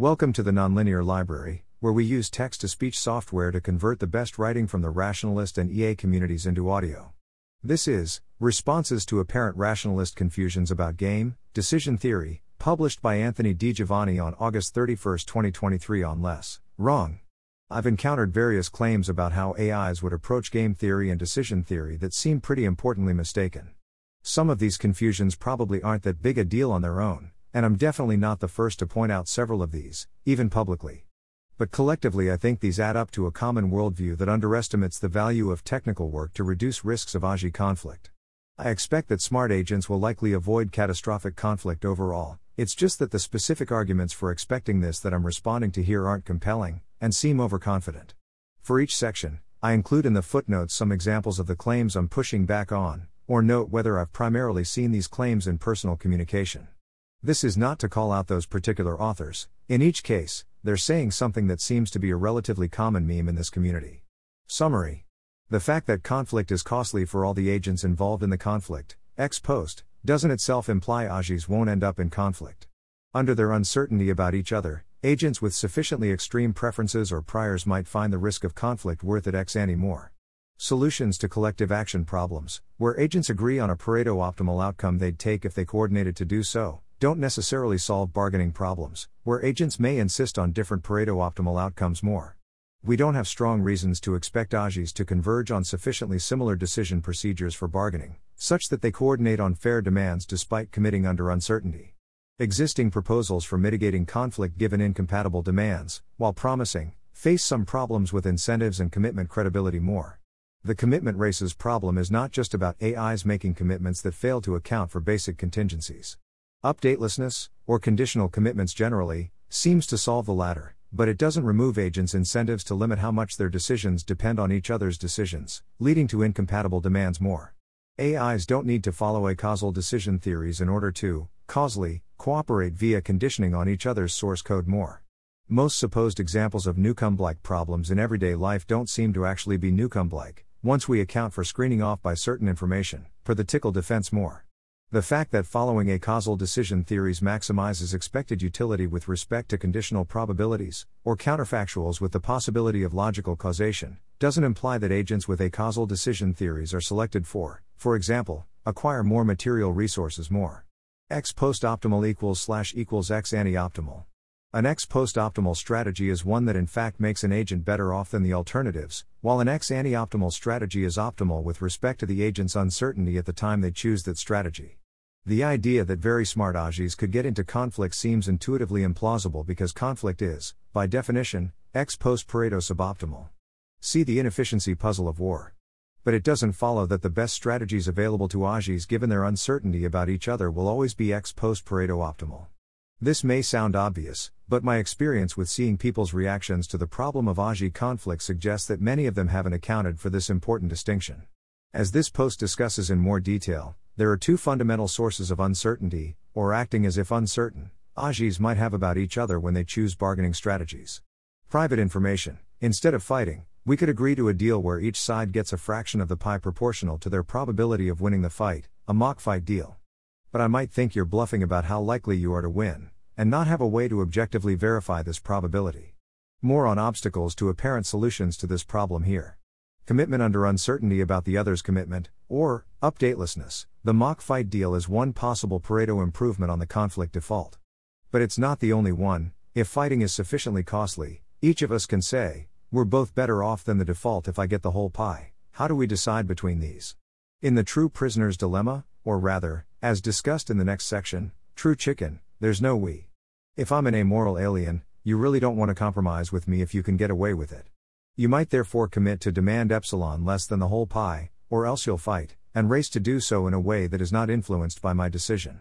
Welcome to the Nonlinear Library, where we use text to speech software to convert the best writing from the rationalist and EA communities into audio. This is Responses to Apparent Rationalist Confusions About Game, Decision Theory, published by Anthony DiGiovanni on August 31, 2023 on Less, Wrong. I've encountered various claims about how AIs would approach game theory and decision theory that seem pretty importantly mistaken. Some of these confusions probably aren't that big a deal on their own, and I'm definitely not the first to point out several of these, even publicly. But collectively, I think these add up to a common worldview that underestimates the value of technical work to reduce risks of AGI conflict. I expect that smart agents will likely avoid catastrophic conflict overall, it's just that the specific arguments for expecting this that I'm responding to here aren't compelling, and seem overconfident. For each section, I include in the footnotes some examples of the claims I'm pushing back on, or note whether I've primarily seen these claims in personal communication. This is not to call out those particular authors, in each case, they're saying something that seems to be a relatively common meme in this community. Summary The fact that conflict is costly for all the agents involved in the conflict, ex post, doesn't itself imply AGIs won't end up in conflict. Under their uncertainty about each other, agents with sufficiently extreme preferences or priors might find the risk of conflict worth it ex ante more. Solutions to collective action problems, where agents agree on a Pareto optimal outcome they'd take if they coordinated to do so, don't necessarily solve bargaining problems, where agents may insist on different Pareto optimal outcomes more. We don't have strong reasons to expect AGIs to converge on sufficiently similar decision procedures for bargaining, such that they coordinate on fair demands despite committing under uncertainty. Existing proposals for mitigating conflict given incompatible demands, while promising, face some problems with incentives and commitment credibility more. The commitment races problem is not just about AIs making commitments that fail to account for basic contingencies. Updatelessness, or conditional commitments generally, seems to solve the latter, but it doesn't remove agents' incentives to limit how much their decisions depend on each other's decisions, leading to incompatible demands more. AIs don't need to follow acausal decision theories in order to, causally, cooperate via conditioning on each other's source code more. Most supposed examples of Newcomb like problems in everyday life don't seem to actually be Newcomb like, once we account for screening off by certain information, per the Tickle defense more. The fact that following acausal decision theories maximizes expected utility with respect to conditional probabilities, or counterfactuals with the possibility of logical causation, doesn't imply that agents with acausal decision theories are selected for, for example, acquire more material resources more. Ex post optimal equals slash equals ex ante optimal. An ex post optimal strategy is one that in fact makes an agent better off than the alternatives, while an ex ante optimal strategy is optimal with respect to the agent's uncertainty at the time they choose that strategy. The idea that very smart AGIs could get into conflict seems intuitively implausible because conflict is, by definition, ex post Pareto suboptimal. See the inefficiency puzzle of war. But it doesn't follow that the best strategies available to AGIs given their uncertainty about each other will always be ex post Pareto optimal. This may sound obvious, but my experience with seeing people's reactions to the problem of AGI conflict suggests that many of them haven't accounted for this important distinction. As this post discusses in more detail, there are two fundamental sources of uncertainty, or acting as if uncertain, AGIs might have about each other when they choose bargaining strategies. Private information. Instead of fighting, we could agree to a deal where each side gets a fraction of the pie proportional to their probability of winning the fight, a mock fight deal. But I might think you're bluffing about how likely you are to win, and not have a way to objectively verify this probability. More on obstacles to apparent solutions to this problem here. Commitment under uncertainty about the other's commitment, or, updatelessness. The mock fight deal is one possible Pareto improvement on the conflict default. But it's not the only one. If fighting is sufficiently costly, each of us can say, we're both better off than the default if I get the whole pie. How do we decide between these? In the true prisoner's dilemma, or rather, as discussed in the next section, true chicken, there's no we. If I'm an amoral alien, you really don't want to compromise with me if you can get away with it. You might therefore commit to demand epsilon less than the whole pie, or else you'll fight and race to do so in a way that is not influenced by my decision.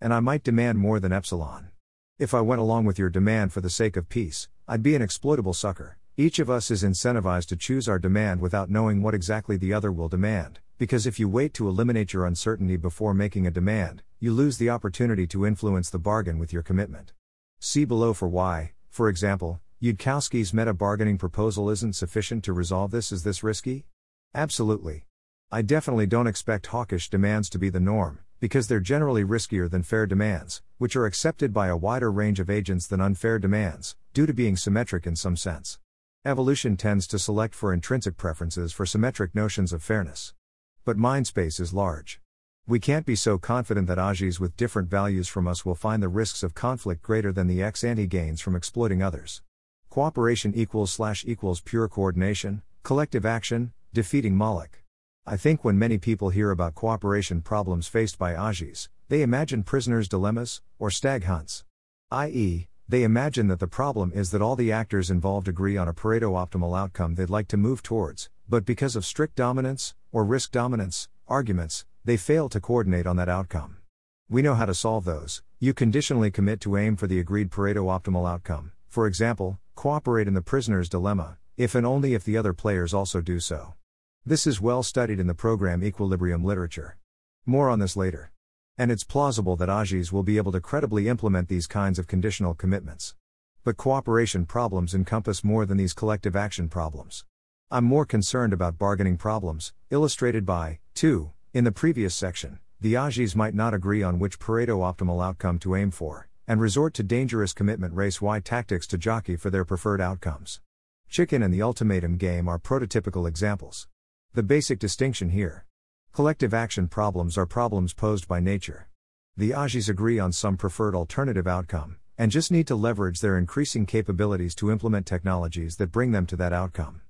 And I might demand more than epsilon. If I went along with your demand for the sake of peace, I'd be an exploitable sucker. Each of us is incentivized to choose our demand without knowing what exactly the other will demand, because if you wait to eliminate your uncertainty before making a demand, you lose the opportunity to influence the bargain with your commitment. See below for why, for example, Yudkowsky's meta bargaining proposal isn't sufficient to resolve this. Is this risky? Absolutely. I definitely don't expect hawkish demands to be the norm, because they're generally riskier than fair demands, which are accepted by a wider range of agents than unfair demands, due to being symmetric in some sense. Evolution tends to select for intrinsic preferences for symmetric notions of fairness. But mindspace is large. We can't be so confident that AGIs with different values from us will find the risks of conflict greater than the ex ante gains from exploiting others. Cooperation equals slash equals pure coordination, collective action, defeating Moloch. I think when many people hear about cooperation problems faced by AGIs, they imagine prisoners' dilemmas, or stag hunts. I.e., they imagine that the problem is that all the actors involved agree on a Pareto optimal outcome they'd like to move towards, but because of strict dominance, or risk dominance, arguments, they fail to coordinate on that outcome. We know how to solve those. You conditionally commit to aim for the agreed Pareto optimal outcome, for example, cooperate in the prisoner's dilemma, if and only if the other players also do so. This is well studied in the program Equilibrium literature. More on this later. And it's plausible that AGIs will be able to credibly implement these kinds of conditional commitments. But cooperation problems encompass more than these collective action problems. I'm more concerned about bargaining problems, illustrated by 2. In the previous section, the AGIs might not agree on which Pareto optimal outcome to aim for, and resort to dangerous commitment race wide tactics to jockey for their preferred outcomes. Chicken and the ultimatum game are prototypical examples. The basic distinction here collective action problems are problems posed by nature. The AGIs agree on some preferred alternative outcome, and just need to leverage their increasing capabilities to implement technologies that bring them to that outcome.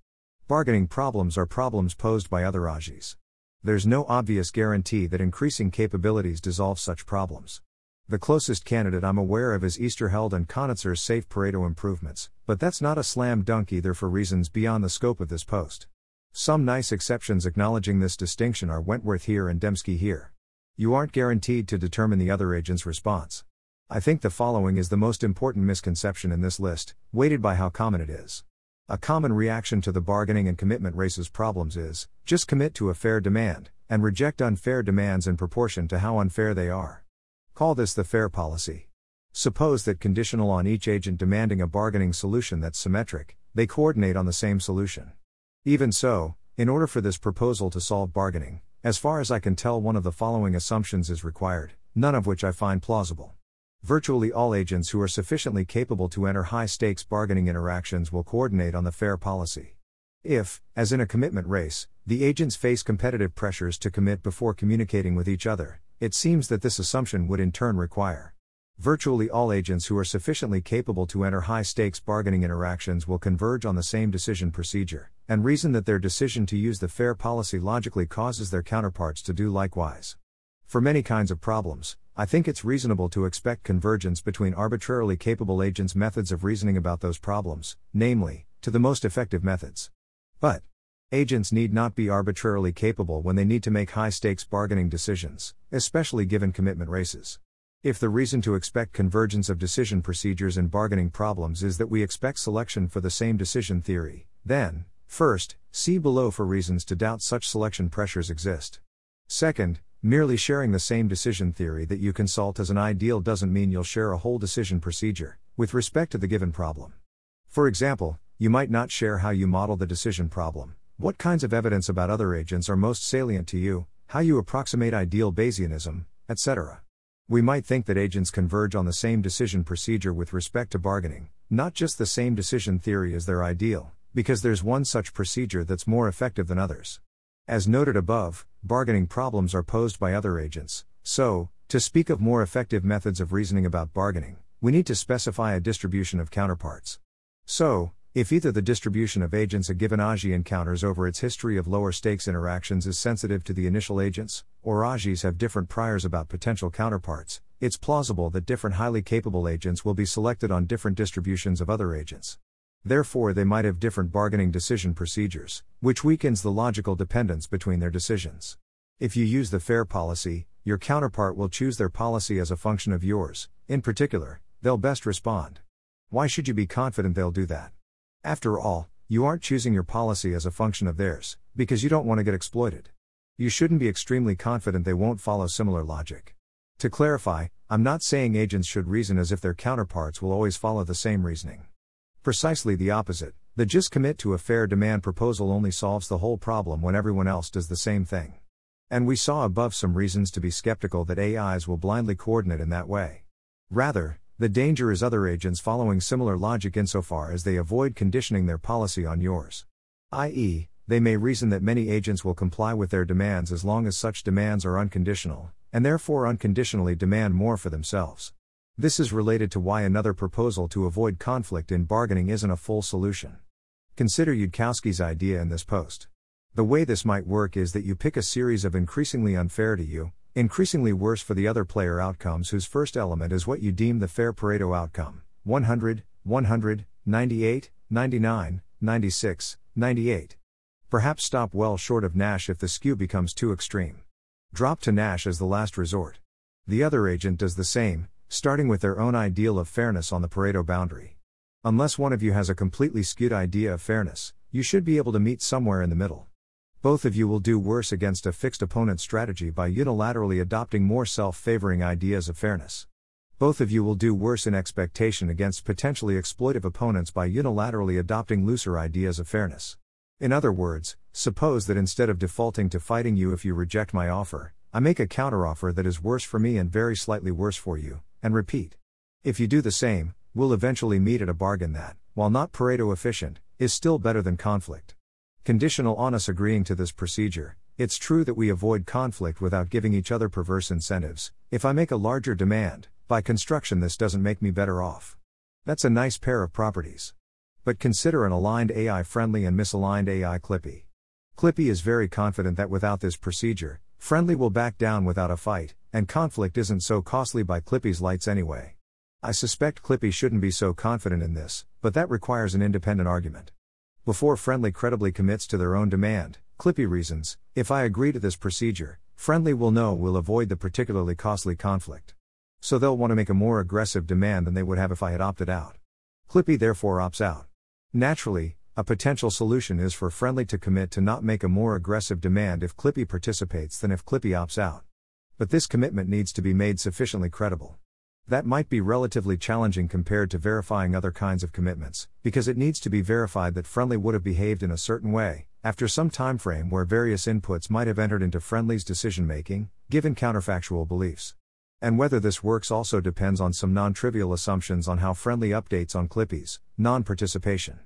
Bargaining problems are problems posed by other AGIs. There's no obvious guarantee that increasing capabilities dissolve such problems. The closest candidate I'm aware of is Oesterheld and Conitzer's safe Pareto improvements, but that's not a slam dunk either for reasons beyond the scope of this post. Some nice exceptions acknowledging this distinction are Wentworth here and Demski here. You aren't guaranteed to determine the other agent's response. I think the following is the most important misconception in this list, weighted by how common it is. A common reaction to the bargaining and commitment races problems is just commit to a fair demand, and reject unfair demands in proportion to how unfair they are. Call this the fair policy. Suppose that conditional on each agent demanding a bargaining solution that's symmetric, they coordinate on the same solution. Even so, in order for this proposal to solve bargaining, as far as I can tell, one of the following assumptions is required, none of which I find plausible. Virtually all agents who are sufficiently capable to enter high stakes bargaining interactions will coordinate on the fair policy. If, as in a commitment race, the agents face competitive pressures to commit before communicating with each other, it seems that this assumption would in turn require. Virtually all agents who are sufficiently capable to enter high stakes bargaining interactions will converge on the same decision procedure, and reason that their decision to use the fair policy logically causes their counterparts to do likewise. For many kinds of problems, I think it's reasonable to expect convergence between arbitrarily capable agents' methods of reasoning about those problems, namely, to the most effective methods. But, agents need not be arbitrarily capable when they need to make high stakes bargaining decisions, especially given commitment races. If the reason to expect convergence of decision procedures in bargaining problems is that we expect selection for the same decision theory, then, first, see below for reasons to doubt such selection pressures exist. Second, Merely sharing the same decision theory that you consult as an ideal doesn't mean you'll share a whole decision procedure, with respect to the given problem. For example, you might not share how you model the decision problem, what kinds of evidence about other agents are most salient to you, how you approximate ideal Bayesianism, etc. We might think that agents converge on the same decision procedure with respect to bargaining, not just the same decision theory as their ideal, because there's one such procedure that's more effective than others. As noted above, bargaining problems are posed by other agents, so, to speak of more effective methods of reasoning about bargaining, we need to specify a distribution of counterparts. So, if either the distribution of agents a given AGI encounters over its history of lower stakes interactions is sensitive to the initial agents, or AGIs have different priors about potential counterparts, it's plausible that different highly capable agents will be selected on different distributions of other agents. Therefore, they might have different bargaining decision procedures, which weakens the logical dependence between their decisions. If you use the fair policy, your counterpart will choose their policy as a function of yours, in particular, they'll best respond. Why should you be confident they'll do that? After all, you aren't choosing your policy as a function of theirs, because you don't want to get exploited. You shouldn't be extremely confident they won't follow similar logic. To clarify, I'm not saying agents should reason as if their counterparts will always follow the same reasoning. Precisely the opposite, the just commit to a fair demand proposal only solves the whole problem when everyone else does the same thing. And we saw above some reasons to be skeptical that AIs will blindly coordinate in that way. Rather, the danger is other agents following similar logic insofar as they avoid conditioning their policy on yours. I.e., they may reason that many agents will comply with their demands as long as such demands are unconditional, and therefore unconditionally demand more for themselves. This is related to why another proposal to avoid conflict in bargaining isn't a full solution. Consider Yudkowsky's idea in this post. The way this might work is that you pick a series of increasingly unfair to you, increasingly worse for the other player outcomes whose first element is what you deem the fair Pareto outcome 100, 100, 98, 99, 96, 98. Perhaps stop well short of Nash if the skew becomes too extreme. Drop to Nash as the last resort. The other agent does the same, starting with their own ideal of fairness on the Pareto boundary. Unless one of you has a completely skewed idea of fairness, you should be able to meet somewhere in the middle. Both of you will do worse against a fixed opponent strategy by unilaterally adopting more self favoring ideas of fairness. Both of you will do worse in expectation against potentially exploitive opponents by unilaterally adopting looser ideas of fairness. In other words, suppose that instead of defaulting to fighting you if you reject my offer, I make a counteroffer that is worse for me and very slightly worse for you, and repeat. If you do the same, we'll eventually meet at a bargain that, while not Pareto efficient, is still better than conflict. Conditional on us agreeing to this procedure, it's true that we avoid conflict without giving each other perverse incentives. If I make a larger demand, by construction, this doesn't make me better off. That's a nice pair of properties. But consider an aligned AI friendly and misaligned AI Clippy. Clippy is very confident that without this procedure, friendly will back down without a fight, and conflict isn't so costly by Clippy's lights anyway. I suspect Clippy shouldn't be so confident in this, but that requires an independent argument. Before Friendly credibly commits to their own demand, Clippy reasons if I agree to this procedure, Friendly will know we'll avoid the particularly costly conflict. So they'll want to make a more aggressive demand than they would have if I had opted out. Clippy therefore opts out. Naturally, a potential solution is for Friendly to commit to not make a more aggressive demand if Clippy participates than if Clippy opts out. But this commitment needs to be made sufficiently credible. That might be relatively challenging compared to verifying other kinds of commitments, because it needs to be verified that Friendly would have behaved in a certain way, after some time frame where various inputs might have entered into Friendly's decision making, given counterfactual beliefs. And whether this works also depends on some non trivial assumptions on how Friendly updates on Clippy's non participation.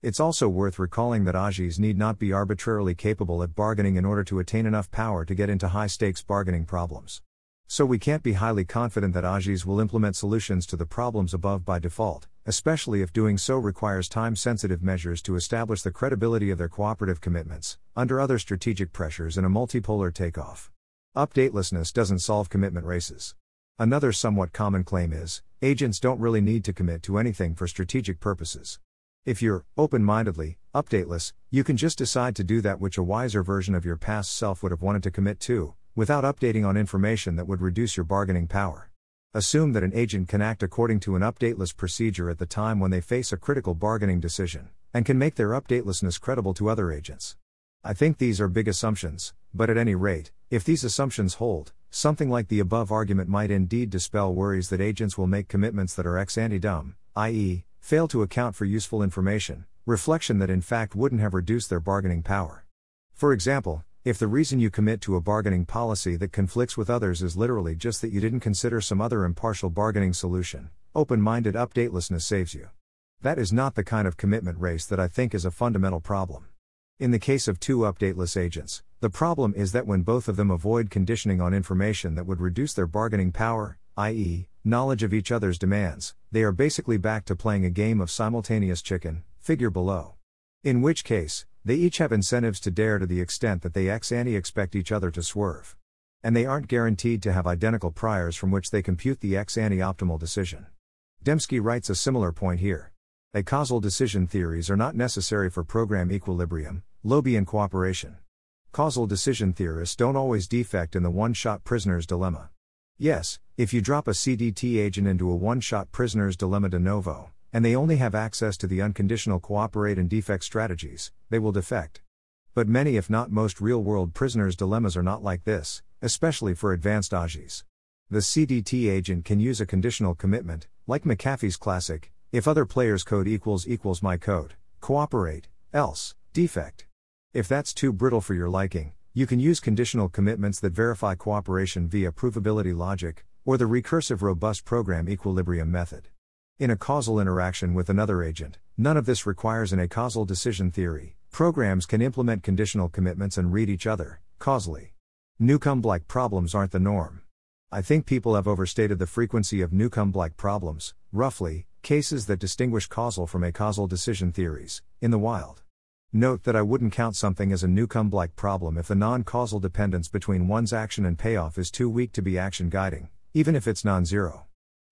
It's also worth recalling that AGIs need not be arbitrarily capable at bargaining in order to attain enough power to get into high stakes bargaining problems. So we can't be highly confident that AGIs will implement solutions to the problems above by default, especially if doing so requires time sensitive measures to establish the credibility of their cooperative commitments, under other strategic pressures in a multipolar takeoff. Updatelessness doesn't solve commitment races. Another somewhat common claim is agents don't really need to commit to anything for strategic purposes. If you're open mindedly updateless, you can just decide to do that which a wiser version of your past self would have wanted to commit to, without updating on information that would reduce your bargaining power. Assume that an agent can act according to an updateless procedure at the time when they face a critical bargaining decision, and can make their updatelessness credible to other agents. I think these are big assumptions, but at any rate, if these assumptions hold, something like the above argument might indeed dispel worries that agents will make commitments that are ex ante dumb, i.e., fail to account for useful information, reflection that in fact wouldn't have reduced their bargaining power. For example, if the reason you commit to a bargaining policy that conflicts with others is literally just that you didn't consider some other impartial bargaining solution, open minded updatelessness saves you. That is not the kind of commitment race that I think is a fundamental problem. In the case of two updateless agents, the problem is that when both of them avoid conditioning on information that would reduce their bargaining power, i.e., knowledge of each other's demands, they are basically back to playing a game of simultaneous chicken, figure below. In which case, they each have incentives to dare to the extent that they ex ante expect each other to swerve. And they aren't guaranteed to have identical priors from which they compute the ex ante optimal decision. Demski writes a similar point here. Acausal decision theories are not necessary for program equilibrium, Lobian cooperation. Causal decision theorists don't always defect in the one shot prisoner's dilemma. Yes, if you drop a CDT agent into a one shot prisoner's dilemma de novo, and they only have access to the unconditional cooperate and defect strategies, they will defect. But many, if not most, real world prisoners' dilemmas are not like this, especially for advanced AGIs. The CDT agent can use a conditional commitment, like McAfee's classic if other players' code equals equals my code, cooperate, else, defect. If that's too brittle for your liking, You can use conditional commitments that verify cooperation via provability logic, or the recursive robust program equilibrium method. In a causal interaction with another agent, none of this requires an acausal decision theory. Programs can implement conditional commitments and read each other, causally. Newcomb like problems aren't the norm. I think people have overstated the frequency of Newcomb like problems, roughly, cases that distinguish causal from acausal decision theories, in the wild. Note that I wouldn't count something as a Newcomb like problem if the non causal dependence between one's action and payoff is too weak to be action guiding, even if it's non zero.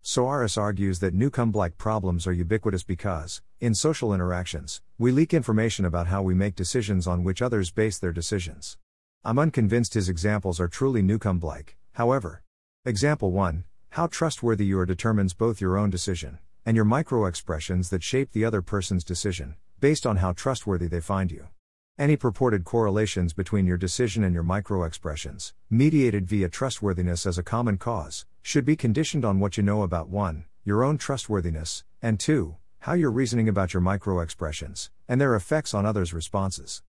Soares argues that Newcomb like problems are ubiquitous because, in social interactions, we leak information about how we make decisions on which others base their decisions. I'm unconvinced his examples are truly Newcomb like, however. Example 1 How trustworthy you are determines both your own decision and your micro-expressions that shape the other person's decision, based on how trustworthy they find you. Any purported correlations between your decision and your microexpressions, mediated via trustworthiness as a common cause, should be conditioned on what you know about 1. your own trustworthiness, and 2. how you're reasoning about your microexpressions, and their effects on others' responses.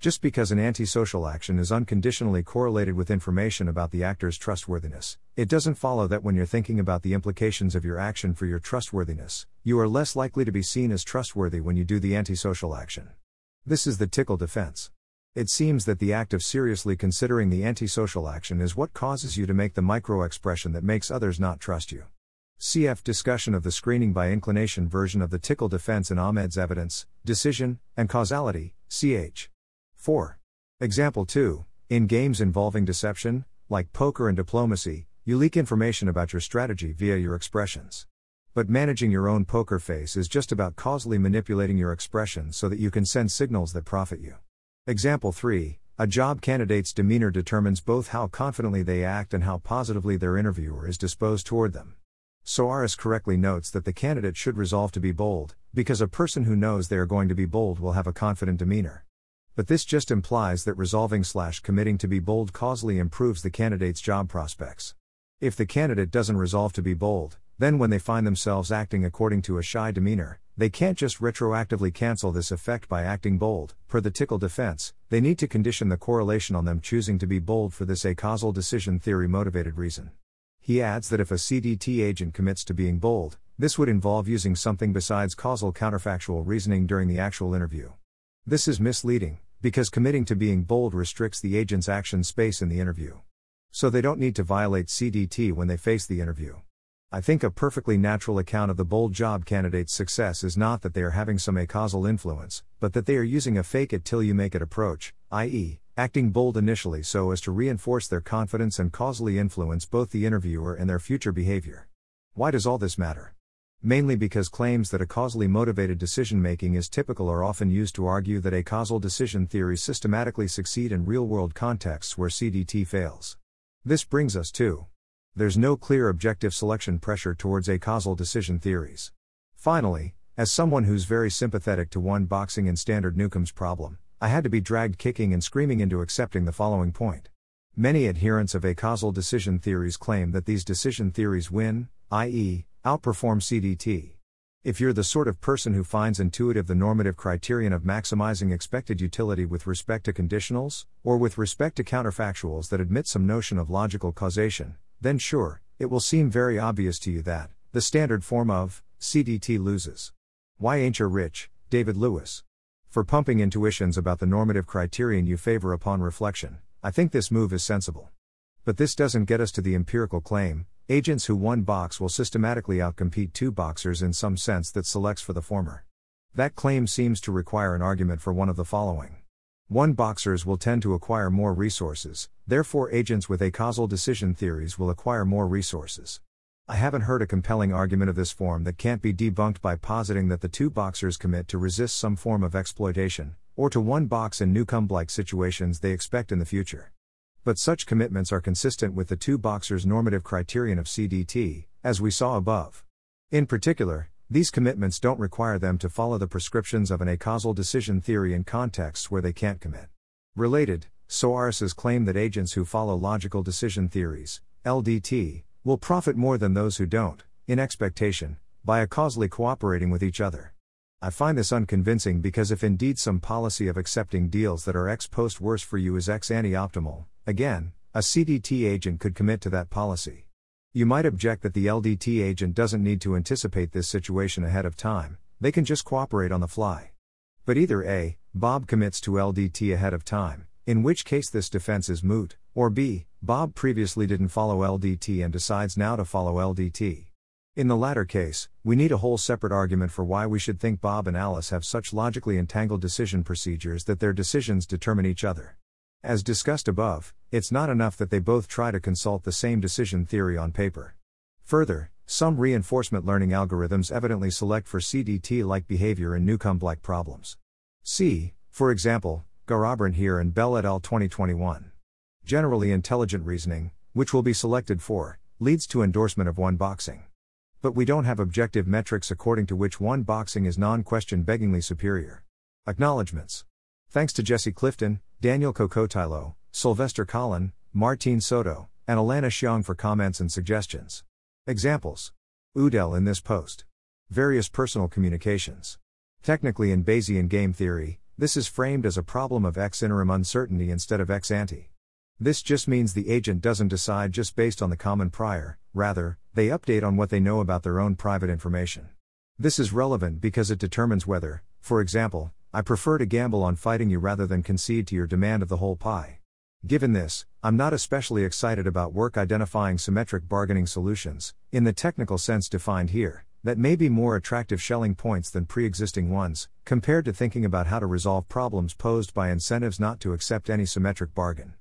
Just because an antisocial action is unconditionally correlated with information about the actor's trustworthiness, it doesn't follow that when you're thinking about the implications of your action for your trustworthiness, you are less likely to be seen as trustworthy when you do the antisocial action. This is the tickle defense. It seems that the act of seriously considering the antisocial action is what causes you to make the micro expression that makes others not trust you. CF discussion of the screening by inclination version of the tickle defense in Ahmed's evidence, decision, and causality, ch. 4. Example 2 In games involving deception, like poker and diplomacy, you leak information about your strategy via your expressions. But managing your own poker face is just about causally manipulating your expressions so that you can send signals that profit you. Example 3 A job candidate's demeanor determines both how confidently they act and how positively their interviewer is disposed toward them. Soares correctly notes that the candidate should resolve to be bold, because a person who knows they are going to be bold will have a confident demeanor. But this just implies that resolving slash committing to be bold causally improves the candidate's job prospects. If the candidate doesn't resolve to be bold, then when they find themselves acting according to a shy demeanor, they can't just retroactively cancel this effect by acting bold. Per the tickle defense, they need to condition the correlation on them choosing to be bold for this acausal decision theory motivated reason. He adds that if a CDT agent commits to being bold, this would involve using something besides causal counterfactual reasoning during the actual interview. This is misleading, because committing to being bold restricts the agent's action space in the interview. So they don't need to violate CDT when they face the interview. I think a perfectly natural account of the bold job candidate's success is not that they are having some acausal influence, but that they are using a fake it till you make it approach, i.e., acting bold initially so as to reinforce their confidence and causally influence both the interviewer and their future behavior. Why does all this matter? mainly because claims that acausally motivated decision making is typical are often used to argue that acausal decision theory systematically succeed in real world contexts where CDT fails. This brings us to there's no clear objective selection pressure towards acausal decision theories. Finally, as someone who's very sympathetic to one boxing and standard Newcomb's problem, I had to be dragged kicking and screaming into accepting the following point. Many adherents of acausal decision theories claim that these decision theories win, i.e., Outperform CDT. If you're the sort of person who finds intuitive the normative criterion of maximizing expected utility with respect to conditionals, or with respect to counterfactuals that admit some notion of logical causation, then sure, it will seem very obvious to you that, the standard form of, CDT loses. Why ain't you rich, David Lewis? For pumping intuitions about the normative criterion you favor upon reflection, I think this move is sensible. But this doesn't get us to the empirical claim Agents who one box will systematically outcompete two boxers in some sense that selects for the former. That claim seems to require an argument for one of the following. One boxers will tend to acquire more resources, therefore, agents with acausal decision theories will acquire more resources. I haven't heard a compelling argument of this form that can't be debunked by positing that the two boxers commit to resist some form of exploitation, or to one box in Newcomb like situations they expect in the future. But such commitments are consistent with the two boxers' normative criterion of CDT, as we saw above. In particular, these commitments don't require them to follow the prescriptions of an acausal decision theory in contexts where they can't commit. Related, Soares's claim that agents who follow logical decision theories, LDT, will profit more than those who don't, in expectation, by acausally cooperating with each other. I find this unconvincing because if indeed some policy of accepting deals that are ex post worse for you is ex ante optimal, again, a CDT agent could commit to that policy. You might object that the LDT agent doesn't need to anticipate this situation ahead of time, they can just cooperate on the fly. But either A, Bob commits to LDT ahead of time, in which case this defense is moot, or B, Bob previously didn't follow LDT and decides now to follow LDT. In the latter case, we need a whole separate argument for why we should think Bob and Alice have such logically entangled decision procedures that their decisions determine each other. As discussed above, it's not enough that they both try to consult the same decision theory on paper. Further, some reinforcement learning algorithms evidently select for CDT like behavior in Newcomb like problems. See, for example, Garrabrant and Bell et al. 2021. Generally intelligent reasoning, which will be selected for, leads to endorsement of one boxing. But we don't have objective metrics according to which one boxing is non question beggingly superior. Acknowledgements. Thanks to Jesse Clifton, Daniel Kokotajlo, Sylvester Kollin, Martine Soto, and Alana Xiong for comments and suggestions. Examples. Udell in this post. Various personal communications. Technically, in Bayesian game theory, this is framed as a problem of ex interim uncertainty instead of ex ante. This just means the agent doesn't decide just based on the common prior, rather, they update on what they know about their own private information. This is relevant because it determines whether, for example, I prefer to gamble on fighting you rather than concede to your demand of the whole pie. Given this, I'm not especially excited about work identifying symmetric bargaining solutions, in the technical sense defined here, that may be more attractive Schelling points than pre existing ones, compared to thinking about how to resolve problems posed by incentives not to accept any symmetric bargain.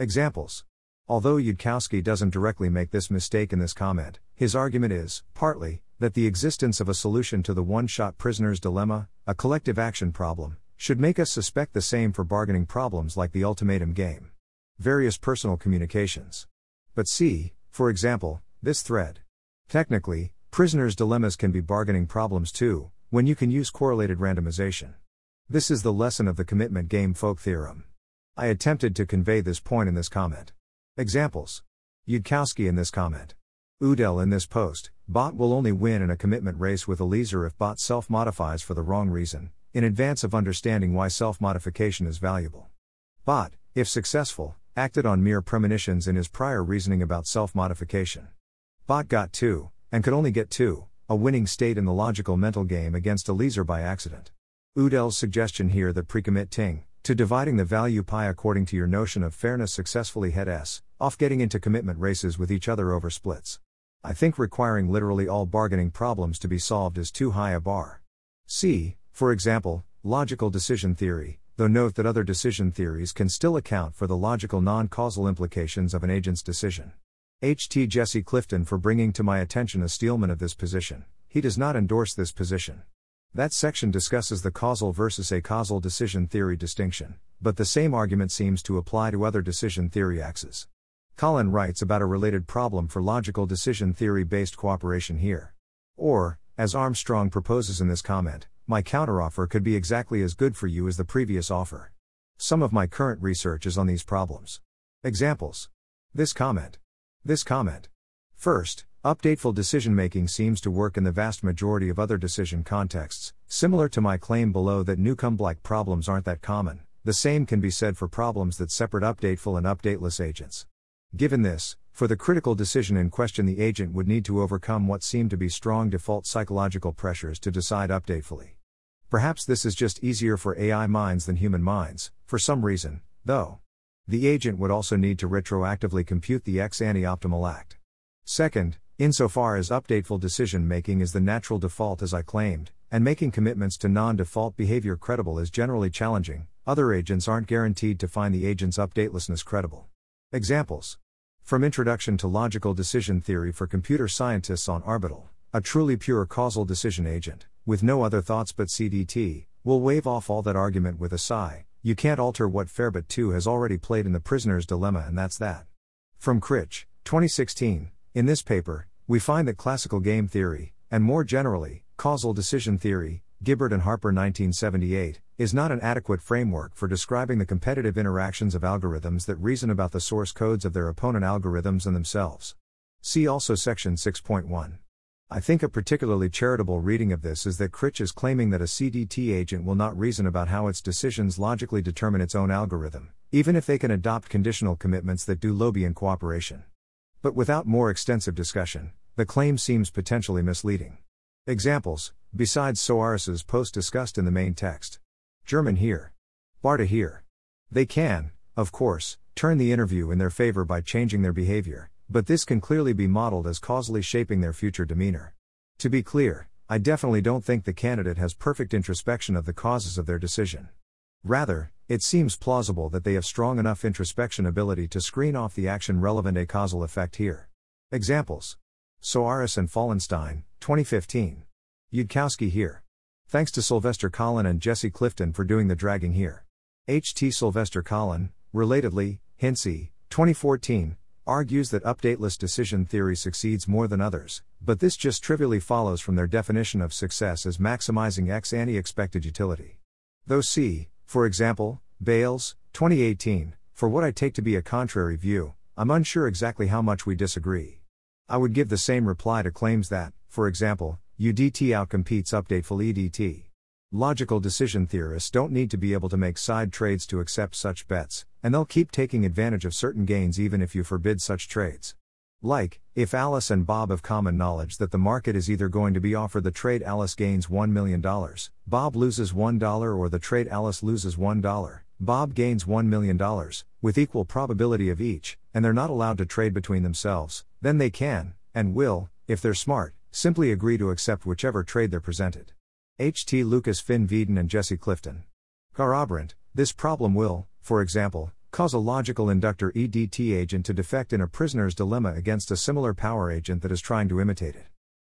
Examples. Although Yudkowsky doesn't directly make this mistake in this comment, his argument is, partly, that the existence of a solution to the one shot prisoner's dilemma, a collective action problem, should make us suspect the same for bargaining problems like the ultimatum game. Various personal communications. But see, for example, this thread. Technically, prisoners' dilemmas can be bargaining problems too, when you can use correlated randomization. This is the lesson of the commitment game folk theorem. I attempted to convey this point in this comment. Examples. Yudkowsky in this comment. Udell in this post, bot will only win in a commitment race with Eliezer if bot self modifies for the wrong reason, in advance of understanding why self modification is valuable. Bot, if successful, acted on mere premonitions in his prior reasoning about self modification. Bot got 2, and could only get 2, a winning state in the logical mental game against Eliezer by accident. Udell's suggestion here that pre-commit ting, to dividing the value pie according to your notion of fairness successfully head s, off getting into commitment races with each other over splits. I think requiring literally all bargaining problems to be solved is too high a bar. See, for example, logical decision theory, though note that other decision theories can still account for the logical non causal implications of an agent's decision. H.T. Jesse Clifton for bringing to my attention a steelman of this position. He does not endorse this position. That section discusses the causal versus acausal decision theory distinction, but the same argument seems to apply to other decision theory axes. Kollin writes about a related problem for logical decision theory based cooperation here. Or, as Armstrong proposes in this comment, my counteroffer could be exactly as good for you as the previous offer. Some of my current research is on these problems. Examples. This comment. This comment. First, updateful decision making seems to work in the vast majority of other decision contexts, similar to my claim below that Newcomb like problems aren't that common. The same can be said for problems that separate updateful and updateless agents. Given this, for the critical decision in question, the agent would need to overcome what seem to be strong default psychological pressures to decide updatefully. Perhaps this is just easier for AI minds than human minds, for some reason, though. The agent would also need to retroactively compute the ex ante optimal act. Second, insofar as updateful decision making is the natural default as I claimed, and making commitments to non default behavior credible is generally challenging, other agents aren't guaranteed to find the agent's updatelessness credible. Examples From Introduction to Logical Decision Theory for Computer Scientists on Arbital, a truly pure causal decision agent, with no other thoughts but CDT, will wave off all that argument with a sigh. You can't alter what Fairbot 2 has already played in the prisoner's dilemma, and that's that. From Critch, 2016, in this paper, we find that classical game theory, and more generally, causal decision theory, Gibbard and Harper 1978, is not an adequate framework for describing the competitive interactions of algorithms that reason about the source codes of their opponent algorithms and themselves. See also section 6.1. I think a particularly charitable reading of this is that Critch is claiming that a CDT agent will not reason about how its decisions logically determine its own algorithm, even if they can adopt conditional commitments that do Lobian cooperation. But without more extensive discussion, the claim seems potentially misleading. Examples, besides Soares's post discussed in the main text. German here. Barta here. They can, of course, turn the interview in their favor by changing their behavior, but this can clearly be modeled as causally shaping their future demeanor. To be clear, I definitely don't think the candidate has perfect introspection of the causes of their decision. Rather, it seems plausible that they have strong enough introspection ability to screen off the action relevant acausal effect here. Examples Soares and Fallenstein, 2015. Yudkowsky here. Thanks to Sylvester Kollin and Jesse Clifton for doing the dragging here. H.T. Sylvester Kollin, relatedly, Hintze, 2014, argues that updateless decision theory succeeds more than others, but this just trivially follows from their definition of success as maximizing ex ante expected utility. Though see, for example, Bales, 2018, for what I take to be a contrary view, I'm unsure exactly how much we disagree. I would give the same reply to claims that, for example, UDT outcompetes updateful EDT. Logical decision theorists don't need to be able to make side trades to accept such bets, and they'll keep taking advantage of certain gains even if you forbid such trades. Like, if Alice and Bob have common knowledge that the market is either going to be offered the trade Alice gains $1 million, Bob loses $1, or the trade Alice loses $1, Bob gains $1 million, with equal probability of each, and they're not allowed to trade between themselves, then they can, and will, if they're smart, simply agree to accept whichever trade they're presented. H. T. Lukas Finnveden and Jesse Clifton. Garrabrant, this problem will, for example, cause a logical inductor EDT agent to defect in a prisoner's dilemma against a similar power agent that is trying to imitate it.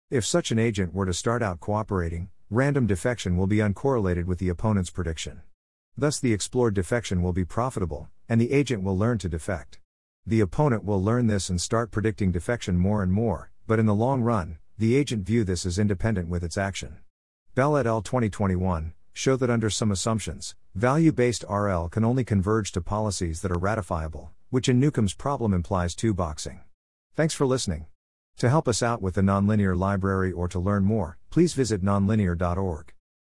If such an agent were to start out cooperating, random defection will be uncorrelated with the opponent's prediction. Thus, the explored defection will be profitable, and the agent will learn to defect. The opponent will learn this and start predicting defection more and more, but in the long run, the agent view this as independent with its action. Bell et al. 2021 show that under some assumptions, value based RL can only converge to policies that are ratifiable, which in Newcomb's problem implies two boxing. Thanks for listening. To help us out with the nonlinear library or to learn more, please visit nonlinear.org.